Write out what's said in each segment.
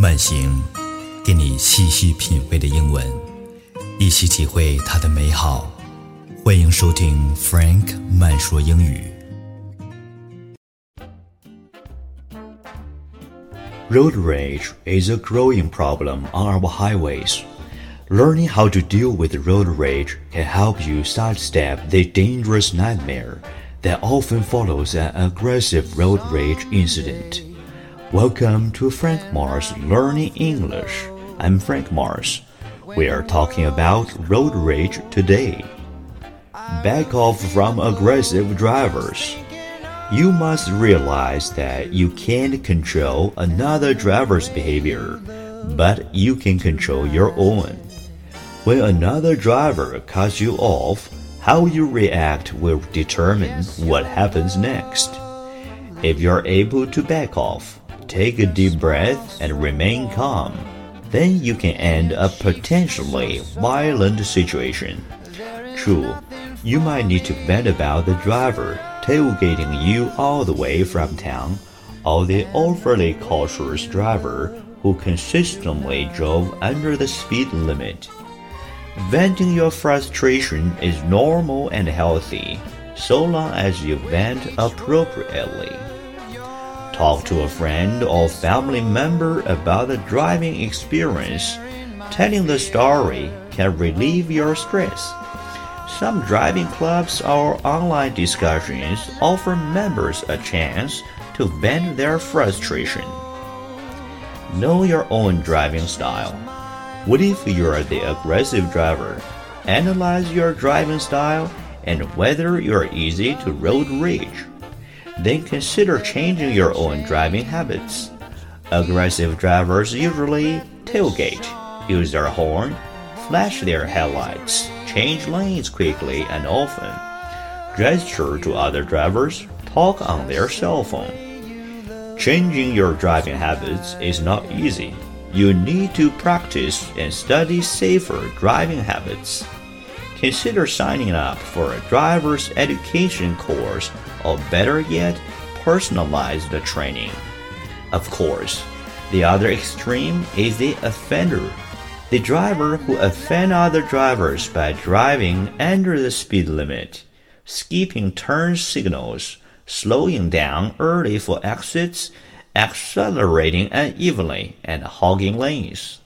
慢行，给你细细品味的英文，一起体会它的美好。欢迎收听 Frank 慢说英语。Road rage is a growing problem on our highways. Learning how to deal with road rage can help you sidestep the dangerous nightmare that often follows an aggressive road rage incident. Welcome to Frank Mars Learning English. I'm Frank Mars. We are talking about road rage today. Back off from aggressive drivers. You must realize that you can't control another driver's behavior, but you can control your own. When another driver cuts you off, how you react will determine what happens next. If you're able to back off, take a deep breath and remain calm, then you can end a potentially violent situation. True, you might need to vent about the driver tailgating you all the way from town, or the overly cautious driver who consistently drove under the speed limit. Venting your frustration is normal and healthy, so long as you vent appropriately. Talk to a friend or family member about the driving experience. Telling the story can relieve your stress. Some driving clubs or online discussions offer members a chance to vent their frustration. Know your own driving style. What if you're the aggressive driver? Analyze your driving style and whether you're easy to road rage. Then consider changing your own driving habits. Aggressive drivers usually tailgate, use their horn, flash their headlights, change lanes quickly and often, gesture to other drivers, talk on their cell phone. Changing your driving habits is not easy. You need to practice and study safer driving habits. Consider signing up for a driver's education course or better yet, personalized training. Of course, the other extreme is the offender. The driver who offend other drivers by driving under the speed limit, skipping turn signals, slowing down early for exits, accelerating unevenly, and hogging lanes.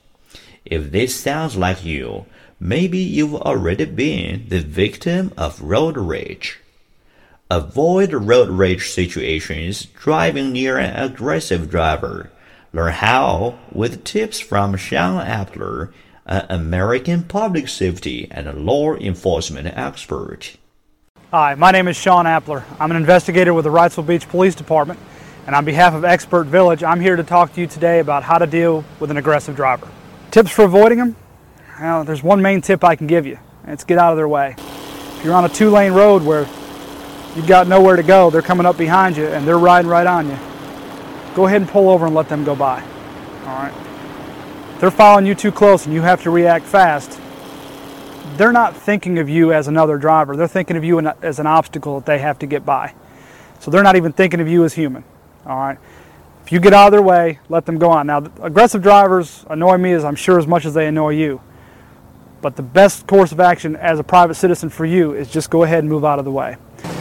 If this sounds like you, maybe you've already been the victim of road rage. Avoid road rage situations driving near an aggressive driver. Learn how with tips from Sean Appler, an American public safety and law enforcement expert. Hi, my name is Sean Appler. I'm an investigator with the Wrightsville Beach Police Department, and on behalf of Expert Village, I'm here to talk to you today about how to deal with an aggressive driver. Tips for avoiding them? Well, there's one main tip I can give you, and it's get out of their way. If you're on a two lane road where you've got nowhere to go, they're coming up behind you and they're riding right on you, go ahead and pull over and let them go by. All right? They're following you too close and you have to react fast, they're not thinking of you as another driver. They're thinking of you as an obstacle that they have to get by. So they're not even thinking of you as human. All right? If you get out of their way, let them go on. Now, aggressive drivers annoy me as I'm sure as much as they annoy you. But the best course of action as a private citizen for you is just go ahead and move out of the way.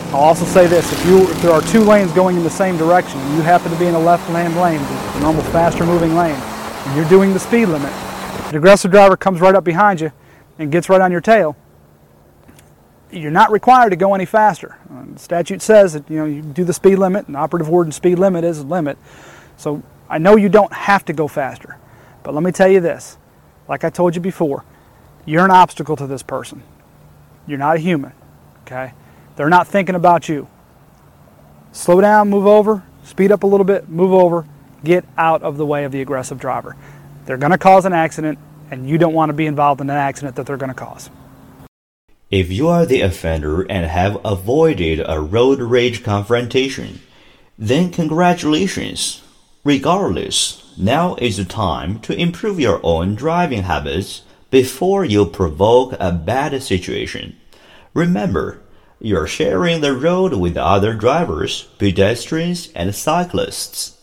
I'll also say this, if, you, if there are two lanes going in the same direction, and you happen to be in a left-hand lane, the normal faster moving lane, and you're doing the speed limit, an aggressive driver comes right up behind you and gets right on your tail, you're not required to go any faster. The statute says that you know you do the speed limit, and operative word in speed limit is a limit. So I know you don't have to go faster, but let me tell you this: like I told you before, you're an obstacle to this person. You're not a human. Okay. They're not thinking about you. Slow down, move over, speed up a little bit, move over, get out of the way of the aggressive driver. They're going to cause an accident, and you don't want to be involved in an accident that they're going to cause. If you are the offender and have avoided a road rage confrontation, then congratulations. Regardless, now is the time to improve your own driving habits before you provoke a bad situation. Remember, you're sharing the road with other drivers, pedestrians, and cyclists.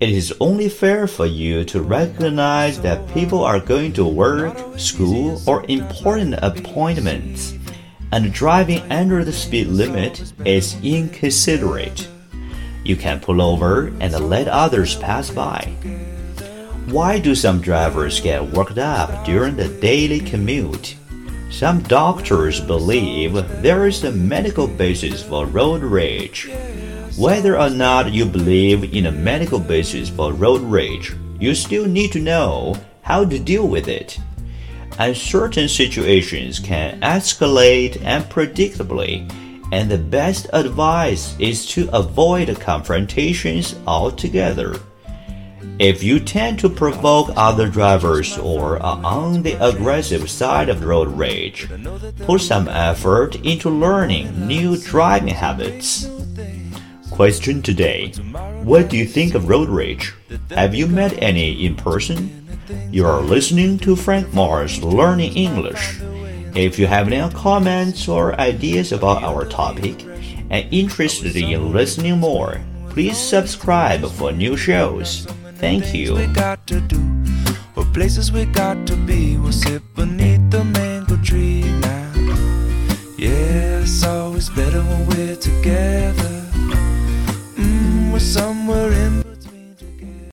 It is only fair for you to recognize that people are going to work, school, or important appointments, and driving under the speed limit is inconsiderate. You can pull over and let others pass by. Why do some drivers get worked up during the daily commute? Some doctors believe there is a medical basis for road rage. Whether or not you believe in a medical basis for road rage, you still need to know how to deal with it. And certain situations can escalate unpredictably, and the best advice is to avoid confrontations altogether. If you tend to provoke other drivers or are on the aggressive side of road rage, put some effort into learning new driving habits. Question today What do you think of road rage? Have you met any in person? You are listening to Frank Mars Learning English. If you have any comments or ideas about our topic and interested in listening more, please subscribe for new shows. Thank you. We got to do, places we got to be. We'll sit beneath the mango tree now. Yeah, it's always better when we're together.